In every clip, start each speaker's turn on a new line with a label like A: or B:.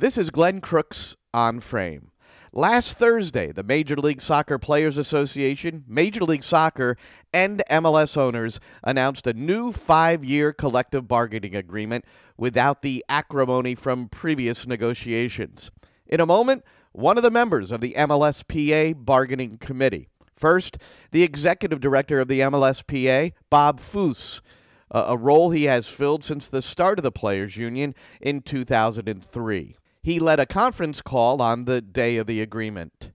A: This is Glenn Crooks on Frame. Last Thursday, the Major League Soccer Players Association, Major League Soccer, and MLS owners announced a new five year collective bargaining agreement without the acrimony from previous negotiations. In a moment, one of the members of the MLSPA bargaining committee. First, the executive director of the MLSPA, Bob Foose, a role he has filled since the start of the Players Union in 2003. He led a conference call on the day of the agreement.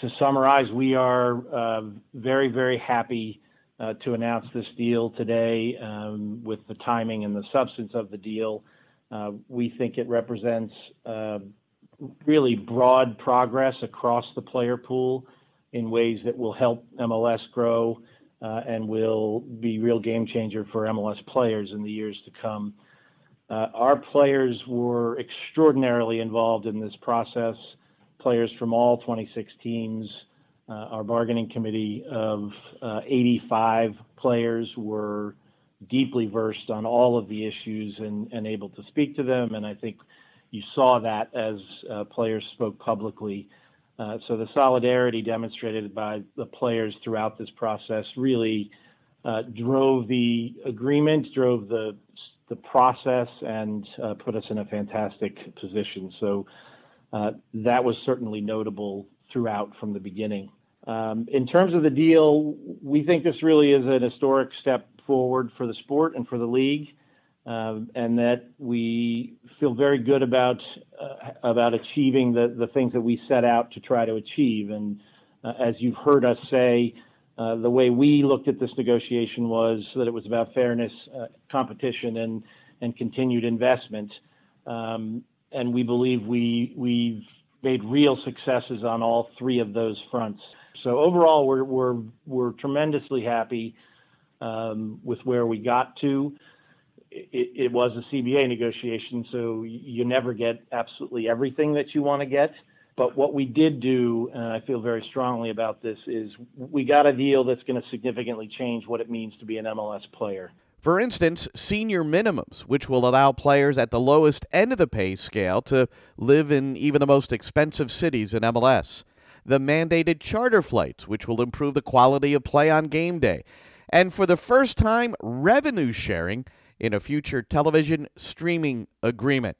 B: To summarize, we are uh, very, very happy uh, to announce this deal today um, with the timing and the substance of the deal. Uh, we think it represents uh, really broad progress across the player pool in ways that will help MLS grow uh, and will be real game changer for MLS players in the years to come. Uh, our players were extraordinarily involved in this process. Players from all 26 teams. Uh, our bargaining committee of uh, 85 players were deeply versed on all of the issues and, and, able to speak to them. And I think you saw that as uh, players spoke publicly. Uh, so the solidarity demonstrated by the players throughout this process really uh, drove the agreement, drove the the process and uh, put us in a fantastic position. So uh, that was certainly notable throughout from the beginning. Um, in terms of the deal, we think this really is an historic step forward for the sport and for the league, um, and that we feel very good about uh, about achieving the the things that we set out to try to achieve. And uh, as you've heard us say, uh, the way we looked at this negotiation was that it was about fairness, uh, competition, and and continued investment. Um, and we believe we we've made real successes on all three of those fronts. So overall, we're we're we're tremendously happy um, with where we got to. It, it was a CBA negotiation, so you never get absolutely everything that you want to get. But what we did do, and I feel very strongly about this, is we got a deal that's going to significantly change what it means to be an MLS player.
A: For instance, senior minimums, which will allow players at the lowest end of the pay scale to live in even the most expensive cities in MLS. The mandated charter flights, which will improve the quality of play on game day. And for the first time, revenue sharing in a future television streaming agreement.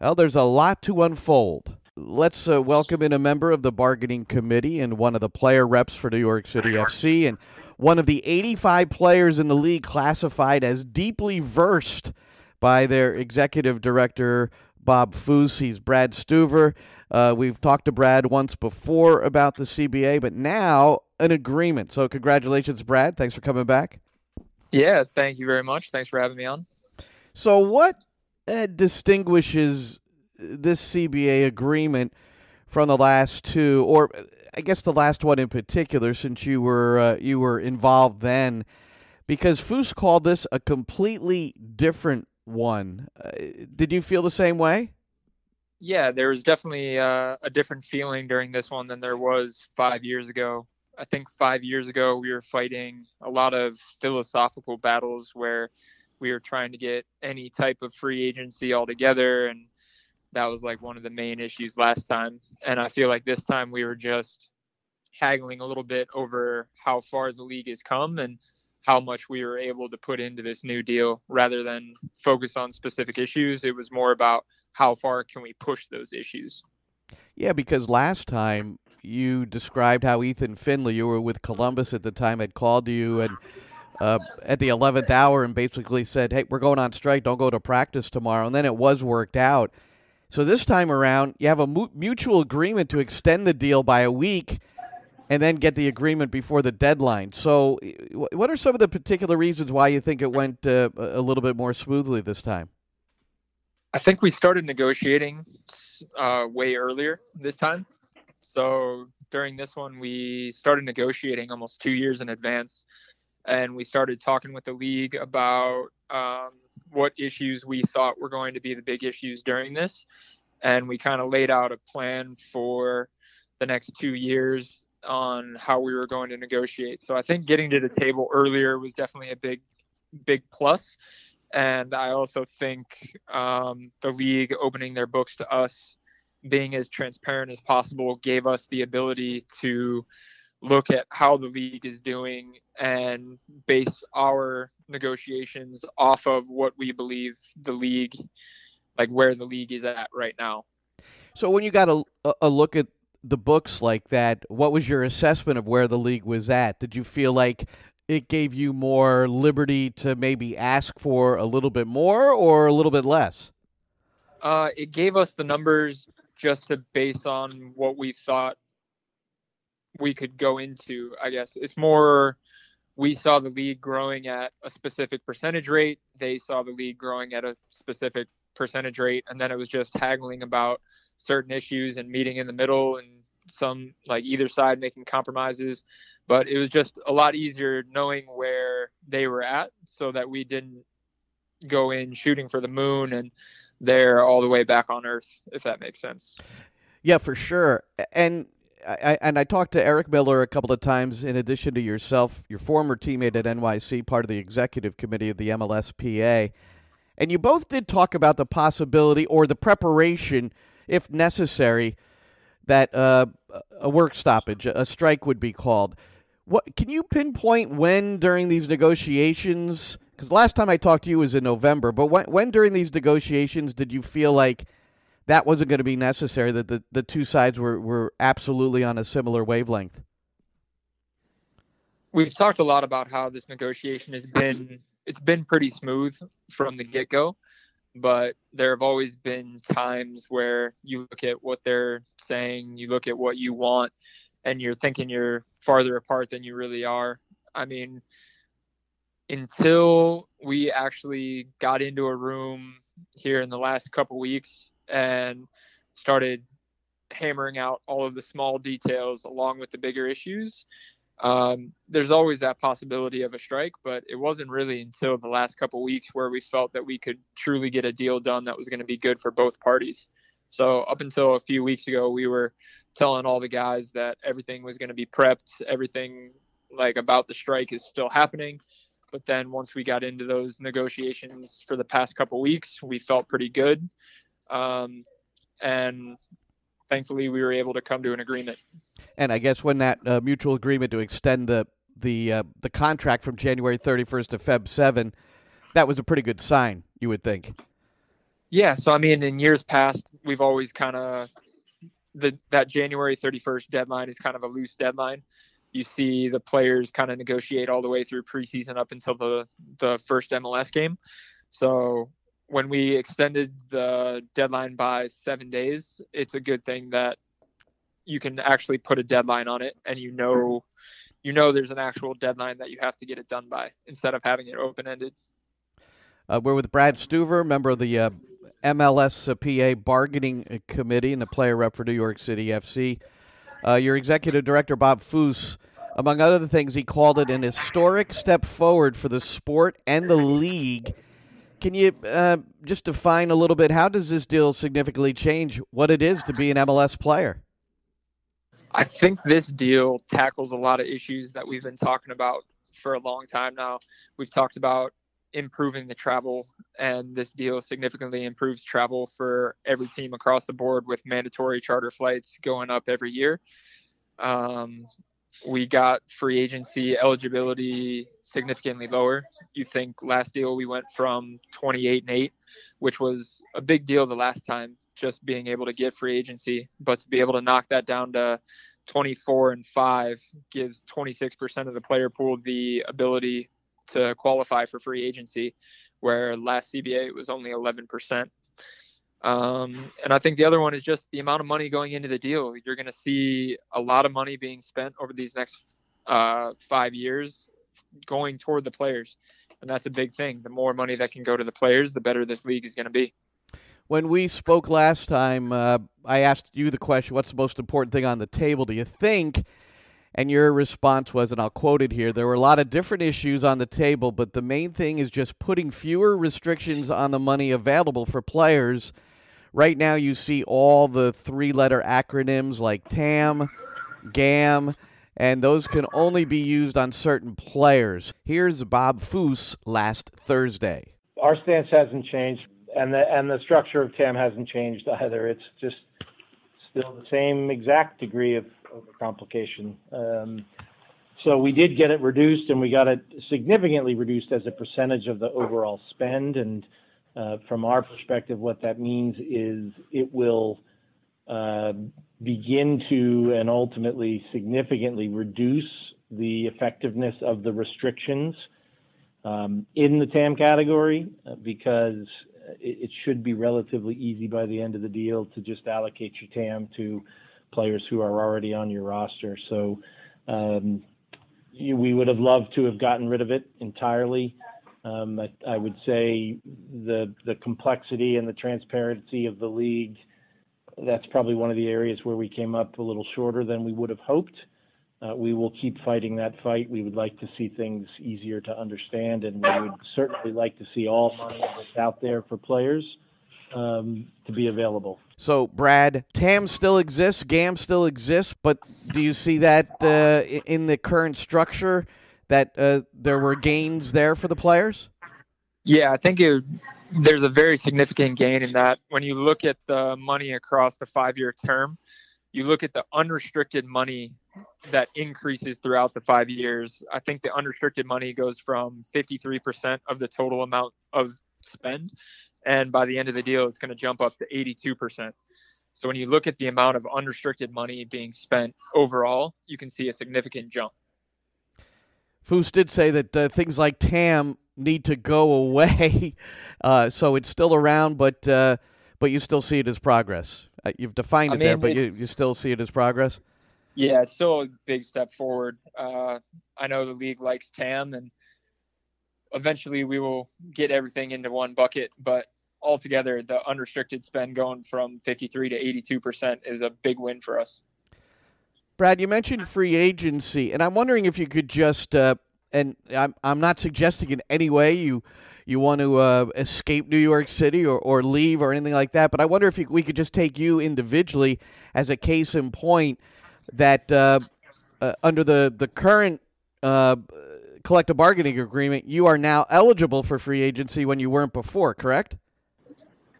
A: Well, there's a lot to unfold let's uh, welcome in a member of the bargaining committee and one of the player reps for New York City FC and one of the 85 players in the league classified as deeply versed by their executive director, Bob Foose. He's Brad Stuver. Uh, we've talked to Brad once before about the CBA, but now an agreement. So, congratulations, Brad. Thanks for coming back.
C: Yeah, thank you very much. Thanks for having me on.
A: So, what uh, distinguishes this CBA agreement from the last two, or I guess the last one in particular, since you were uh, you were involved then, because Foose called this a completely different one. Uh, did you feel the same way?
C: Yeah, there was definitely uh, a different feeling during this one than there was five years ago. I think five years ago we were fighting a lot of philosophical battles where we were trying to get any type of free agency altogether and that was like one of the main issues last time. And I feel like this time we were just haggling a little bit over how far the league has come and how much we were able to put into this new deal rather than focus on specific issues. It was more about how far can we push those issues.
A: Yeah, because last time you described how Ethan Finlay, you were with Columbus at the time, had called you and uh, at the 11th hour and basically said, hey, we're going on strike. Don't go to practice tomorrow. And then it was worked out. So this time around, you have a mutual agreement to extend the deal by a week and then get the agreement before the deadline. So, what are some of the particular reasons why you think it went uh, a little bit more smoothly this time?
C: I think we started negotiating uh, way earlier this time. So, during this one, we started negotiating almost two years in advance. And we started talking with the league about um, what issues we thought were going to be the big issues during this. And we kind of laid out a plan for the next two years on how we were going to negotiate. So I think getting to the table earlier was definitely a big, big plus. And I also think um, the league opening their books to us being as transparent as possible gave us the ability to look at how the league is doing and base our negotiations off of what we believe the league like where the league is at right now.
A: So when you got a, a look at the books like that what was your assessment of where the league was at? Did you feel like it gave you more liberty to maybe ask for a little bit more or a little bit less?
C: Uh, it gave us the numbers just to base on what we thought we could go into. I guess it's more we saw the league growing at a specific percentage rate. They saw the league growing at a specific percentage rate, and then it was just haggling about certain issues and meeting in the middle and some like either side making compromises. But it was just a lot easier knowing where they were at, so that we didn't go in shooting for the moon and they're all the way back on Earth, if that makes sense.
A: Yeah, for sure. And I, and I talked to Eric Miller a couple of times. In addition to yourself, your former teammate at NYC, part of the executive committee of the MLSPA, and you both did talk about the possibility or the preparation, if necessary, that uh, a work stoppage, a strike would be called. What can you pinpoint when during these negotiations? Because last time I talked to you was in November, but when, when during these negotiations did you feel like that wasn't going to be necessary, that the, the two sides were, were absolutely on a similar wavelength?
C: We've talked a lot about how this negotiation has been it's been pretty smooth from the get go, but there have always been times where you look at what they're saying, you look at what you want, and you're thinking you're farther apart than you really are. I mean, until we actually got into a room here in the last couple weeks and started hammering out all of the small details along with the bigger issues. Um, there's always that possibility of a strike, but it wasn't really until the last couple weeks where we felt that we could truly get a deal done that was going to be good for both parties. So up until a few weeks ago, we were telling all the guys that everything was going to be prepped, everything like about the strike is still happening. But then once we got into those negotiations for the past couple weeks, we felt pretty good. Um, and thankfully, we were able to come to an agreement.
A: And I guess when that uh, mutual agreement to extend the the uh, the contract from January 31st to Feb 7, that was a pretty good sign, you would think.
C: Yeah. So I mean, in years past, we've always kind of the that January 31st deadline is kind of a loose deadline. You see the players kind of negotiate all the way through preseason up until the the first MLS game. So when we extended the deadline by seven days, it's a good thing that you can actually put a deadline on it, and you know, you know, there's an actual deadline that you have to get it done by instead of having it open ended.
A: Uh, we're with Brad Stuver, member of the uh, MLSPA bargaining committee and the player rep for New York City FC. Uh, your executive director, Bob Foose, among other things, he called it an historic step forward for the sport and the league can you uh, just define a little bit how does this deal significantly change what it is to be an MLS player?
C: I think this deal tackles a lot of issues that we've been talking about for a long time now. We've talked about improving the travel, and this deal significantly improves travel for every team across the board with mandatory charter flights going up every year. Um, we got free agency eligibility significantly lower. You think last deal we went from 28 and 8, which was a big deal the last time, just being able to get free agency, but to be able to knock that down to 24 and 5 gives 26% of the player pool the ability to qualify for free agency, where last CBA it was only 11%. Um, and I think the other one is just the amount of money going into the deal. You're going to see a lot of money being spent over these next uh, five years going toward the players. And that's a big thing. The more money that can go to the players, the better this league is going to be.
A: When we spoke last time, uh, I asked you the question what's the most important thing on the table, do you think? And your response was, and I'll quote it here there were a lot of different issues on the table, but the main thing is just putting fewer restrictions on the money available for players Right now, you see all the three letter acronyms like TAM, GAM, and those can only be used on certain players. Here's Bob Foose last Thursday.
B: Our stance hasn't changed, and the and the structure of TAM hasn't changed either. It's just still the same exact degree of overcomplication. Um, so we did get it reduced, and we got it significantly reduced as a percentage of the overall spend. And uh, from our perspective, what that means is it will uh, begin to and ultimately significantly reduce the effectiveness of the restrictions um, in the TAM category uh, because it, it, should be relatively easy by the end of the deal to just allocate your TAM to players who are already on your roster. So um, you, we would have loved to have gotten rid of it entirely. Um, I, I, would say the the complexity and the transparency of the league. That's probably one of the areas where we came up a little shorter than we would have hoped. Uh, we will keep fighting that fight. We would like to see things easier to understand, and we would certainly like to see all money that's out there for players um, to be available.
A: So, Brad, TAM still exists, GAM still exists, but do you see that uh, in the current structure that uh, there were gains there for the players?
C: Yeah, I think it, there's a very significant gain in that. When you look at the money across the five year term, you look at the unrestricted money that increases throughout the five years. I think the unrestricted money goes from 53% of the total amount of spend. And by the end of the deal, it's going to jump up to 82%. So when you look at the amount of unrestricted money being spent overall, you can see a significant jump.
A: Foose did say that uh, things like TAM need to go away. Uh, so it's still around, but uh, but you still see it as progress. Uh, you've defined it I mean, there, but you, you still see it as progress.
C: Yeah, it's still a big step forward. Uh, I know the league likes TAM, and eventually we will get everything into one bucket. But altogether, the unrestricted spend going from 53 to 82 percent is a big win for us.
A: Brad, you mentioned free agency, and I'm wondering if you could just uh, and I'm I'm not suggesting in any way you you want to uh, escape New York City or, or leave or anything like that. But I wonder if you, we could just take you individually as a case in point that uh, uh, under the the current uh, collective bargaining agreement, you are now eligible for free agency when you weren't before. Correct?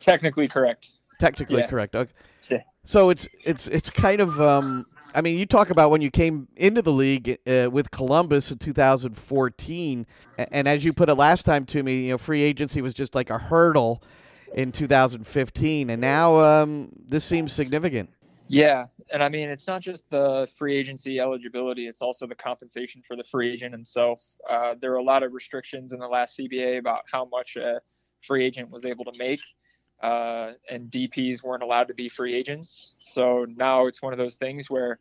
C: Technically correct.
A: Technically yeah. correct. Okay. Yeah. So it's it's it's kind of um, I mean, you talk about when you came into the league uh, with Columbus in 2014, and as you put it last time to me, you know, free agency was just like a hurdle in 2015, and now um, this seems significant.
C: Yeah, and I mean it's not just the free agency eligibility; it's also the compensation for the free agent himself. Uh, there were a lot of restrictions in the last CBA about how much a free agent was able to make, uh, and DPs weren't allowed to be free agents. So now it's one of those things where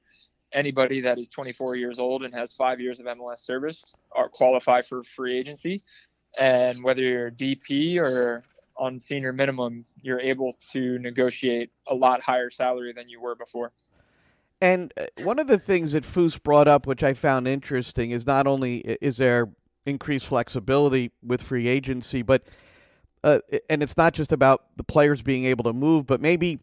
C: anybody that is 24 years old and has five years of MLS service are qualify for free agency, and whether you're a DP or on senior minimum, you're able to negotiate a lot higher salary than you were before.
A: And uh, one of the things that Foose brought up, which I found interesting, is not only is there increased flexibility with free agency, but uh, and it's not just about the players being able to move, but maybe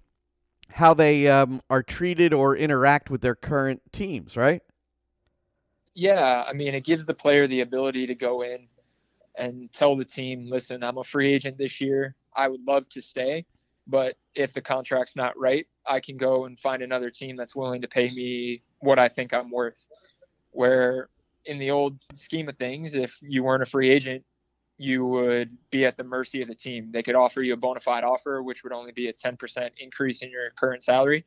A: how they um, are treated or interact with their current teams, right?
C: Yeah, I mean, it gives the player the ability to go in and tell the team, listen, I'm a free agent this year. I would love to stay, but if the contract's not right, I can go and find another team that's willing to pay me what I think I'm worth. Where in the old scheme of things, if you weren't a free agent, you would be at the mercy of the team. They could offer you a bona fide offer, which would only be a 10% increase in your current salary.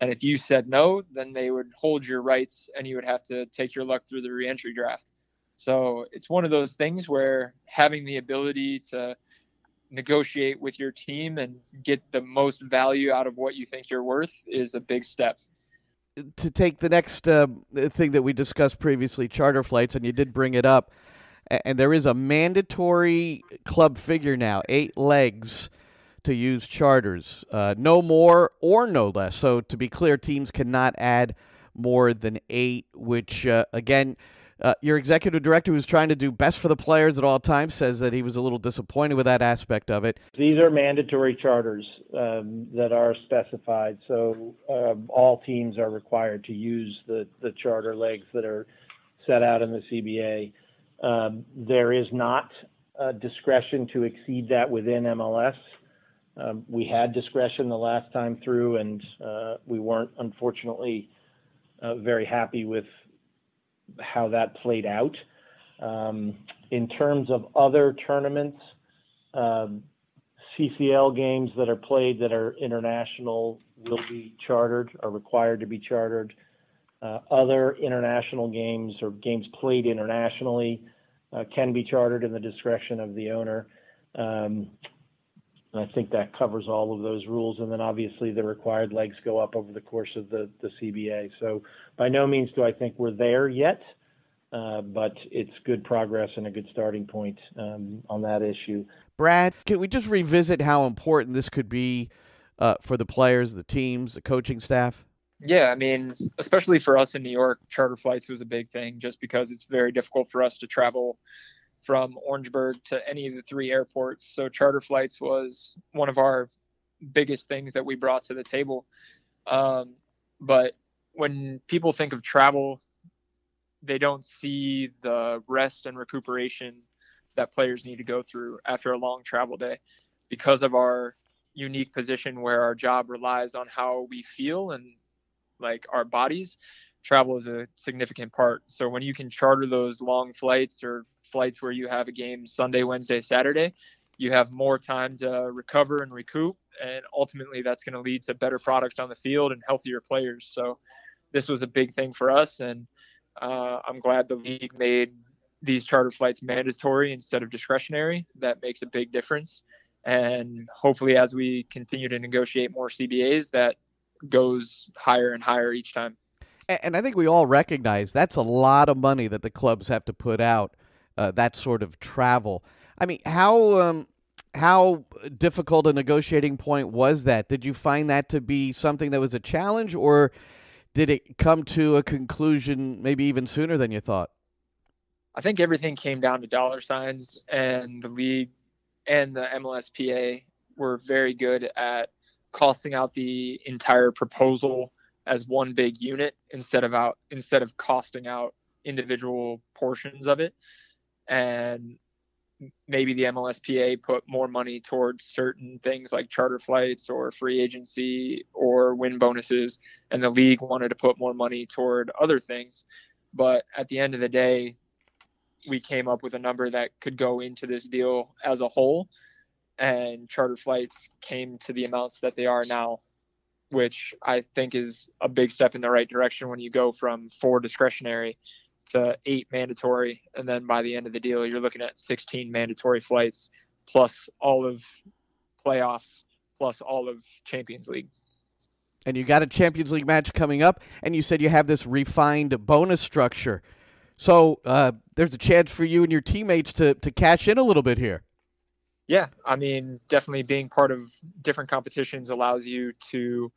C: And if you said no, then they would hold your rights and you would have to take your luck through the reentry draft. So it's one of those things where having the ability to negotiate with your team and get the most value out of what you think you're worth is a big step.
A: To take the next uh, thing that we discussed previously, charter flights, and you did bring it up, and there is a mandatory club figure now, eight legs to use charters, uh, no more or no less. So to be clear, teams cannot add more than eight, which uh, again uh, your executive director, who's trying to do best for the players at all times, says that he was a little disappointed with that aspect of it.
B: These are mandatory charters um, that are specified, so um, all teams are required to use the, the charter legs that are set out in the CBA. Um, there is not discretion to exceed that within MLS. um, we had discretion the last time through, and uh, we weren't unfortunately uh, very happy with how that played out. Um, in terms of other tournaments, um, CCL games that are played that are international will be chartered, are required to be chartered. Uh, other international games or games played internationally uh, can be chartered in the discretion of the owner. Um, I think that covers all of those rules. And then obviously the required legs go up over the course of the, the CBA. So by no means do I think we're there yet, uh, but it's good progress and a good starting point um, on that issue.
A: Brad, can we just revisit how important this could be uh, for the players, the teams, the coaching staff?
C: Yeah, I mean, especially for us in New York, charter flights was a big thing just because it's very difficult for us to travel from Orangeburg to any of the three airports. So charter flights was one of our biggest things that we brought to the table. Um, but when people think of travel, they don't see the rest and recuperation that players need to go through after a long travel day because of our unique position where our job relies on how we feel and like our bodies travel is a significant part so when you can charter those long flights or flights where you have a game sunday wednesday saturday you have more time to recover and recoup and ultimately that's going to lead to better product on the field and healthier players so this was a big thing for us and uh, i'm glad the league made these charter flights mandatory instead of discretionary that makes a big difference and hopefully as we continue to negotiate more cbas that goes higher and higher each time.
A: And I think we all recognize that's a lot of money that the clubs have to put out. Uh, that sort of travel. I mean, how um, how difficult a negotiating point was that? Did you find that to be something that was a challenge, or did it come to a conclusion maybe even sooner than you thought?
C: I think everything came down to dollar signs, and the league and the MLSPA were very good at costing out the entire proposal as one big unit instead of out instead of costing out individual portions of it and maybe the MLSPA put more money towards certain things like charter flights or free agency or win bonuses and the league wanted to put more money toward other things. But at the end of the day we came up with a number that could go into this deal as a whole and charter flights came to the amounts that they are now, which I think is a big step in the right direction when you go from four discretionary to eight mandatory. And then by the end of the deal, you're looking at 16 mandatory flights plus all of playoffs plus all of Champions League.
A: And you got a Champions League match coming up, and you said you have this refined bonus structure. So uh, there's a chance for you and your teammates to, to cash in a little bit here
C: yeah, I mean, definitely being part of different competitions allows you to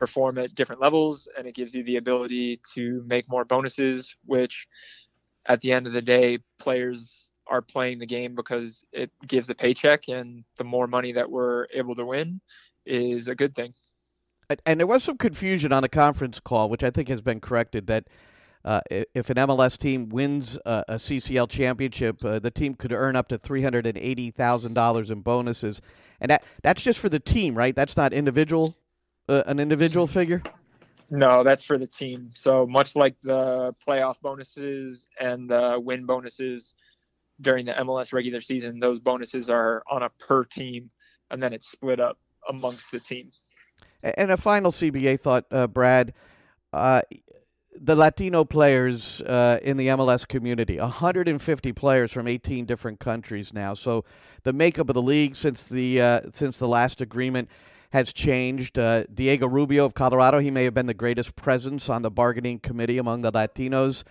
C: perform at different levels and it gives you the ability to make more bonuses, which at the end of the day, players are playing the game because it gives a paycheck and the more money that we're able to win is a good thing.
A: And there was some confusion on the conference call, which I think has been corrected, that uh, if an MLS team wins a, a CCL championship, uh, the team could earn up to three hundred and eighty thousand dollars in bonuses, and that that's just for the team, right? That's not individual, uh, an individual figure.
C: No, that's for the team. So much like the playoff bonuses and the win bonuses during the MLS regular season, those bonuses are on a per team, and then it's split up amongst the team.
A: And a final CBA thought, uh, Brad. Uh, the Latino players uh, in the MLS community, 150 players from 18 different countries now. So the makeup of the league since the uh, since the last agreement has changed. Uh, Diego Rubio of Colorado, he may have been the greatest presence on the bargaining committee among the Latinos.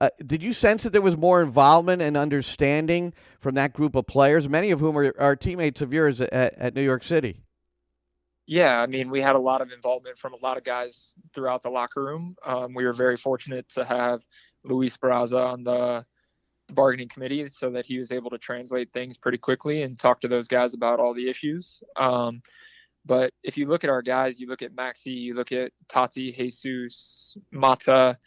A: Uh, did you sense that there was more involvement and understanding from that group of players, many of whom are, are teammates of yours at, at New York City?
C: Yeah, I mean, we had a lot of involvement from a lot of guys throughout the locker room. Um, we were very fortunate to have Luis Barraza on the bargaining committee so that he was able to translate things pretty quickly and talk to those guys about all the issues. Um, but if you look at our guys, you look at Maxi, you look at Tati, Jesus, Mata,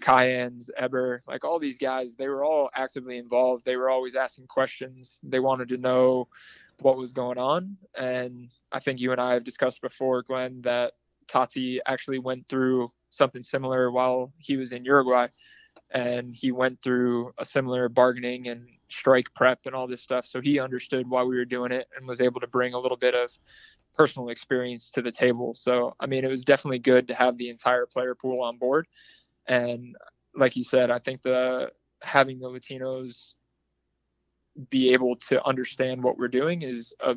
C: Callens, Heber, like all these guys, they were all actively involved. They were always asking questions. They wanted to know what was going on. And I think you and I have discussed before, Glenn, that Tati actually went through something similar while he was in Uruguay. And he went through a similar bargaining and strike prep and all this stuff. So he understood why we were doing it and was able to bring a little bit of personal experience to the table. So, I mean, it was definitely good to have the entire player pool on board. And like you said, I think the having the Latinos be able to understand what we're doing is a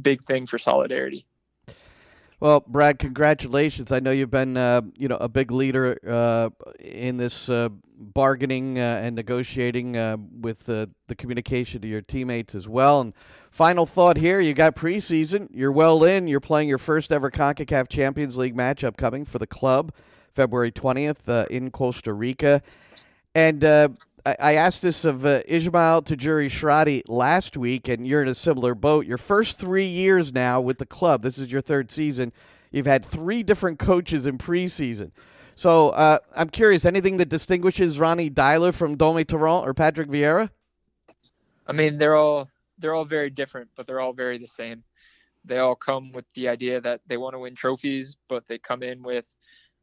C: big thing for solidarity.
A: Well, Brad, congratulations. I know you've been, uh, you know, a big leader uh, in this uh, bargaining uh, and negotiating uh, with uh, the communication to your teammates as well. And final thought here: you got preseason. You're well in. You're playing your first ever Concacaf Champions League match upcoming for the club, February 20th in Costa Rica, and I asked this of uh, Ismael Tajouri Shradi last week, and you're in a similar boat. Your first three years now with the club, this is your third season. You've had three different coaches in preseason. So uh, I'm curious, anything that distinguishes Ronnie Deila from Dome Torrent or Patrick Vieira?
C: I mean, they're all they're all very different, but they're all very the same. They all come with the idea that they want to win trophies, but they come in with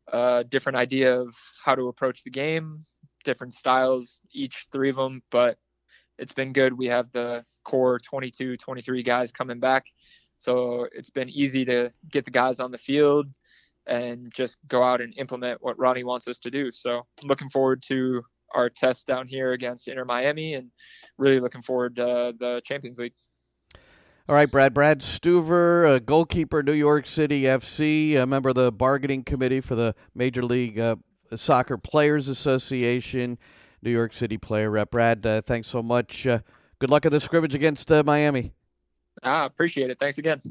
C: a different idea of how to approach the game, different styles, each three of them, but it's been good. We have the core 22, 23 guys coming back. So it's been easy to get the guys on the field and just go out and implement what Ronnie wants us to do. So looking forward to our test down here against Inter Miami and really looking forward to the Champions League.
A: All right, Brad. Brad Stuver, a goalkeeper, New York City FC, a member of the bargaining committee for the Major League uh, Soccer Players Association, New York City player rep. Brad, uh, thanks so much. Uh, good luck at the scrimmage against uh, Miami.
C: Ah, appreciate it. Thanks again.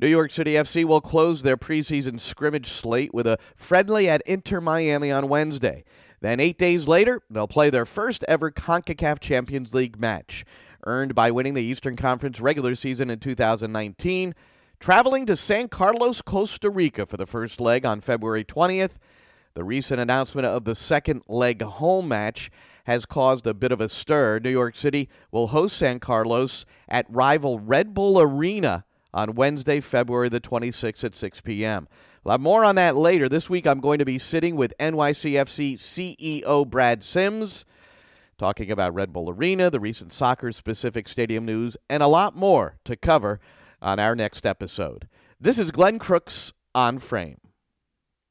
A: New York City FC will close their preseason scrimmage slate with a friendly at Inter Miami on Wednesday. Then, eight days later, they'll play their first ever CONCACAF Champions League match, earned by winning the Eastern Conference regular season in 2019, traveling to San Carlos, Costa Rica for the first leg on February 20th the recent announcement of the second leg home match has caused a bit of a stir. New York City will host San Carlos at rival Red Bull Arena on Wednesday, February the 26th at 6 p.m. We'll have more on that later. This week, I'm going to be sitting with NYCFC CEO Brad Sims, talking about Red Bull Arena, the recent soccer specific stadium news, and a lot more to cover on our next episode. This is Glenn Crooks on Frame.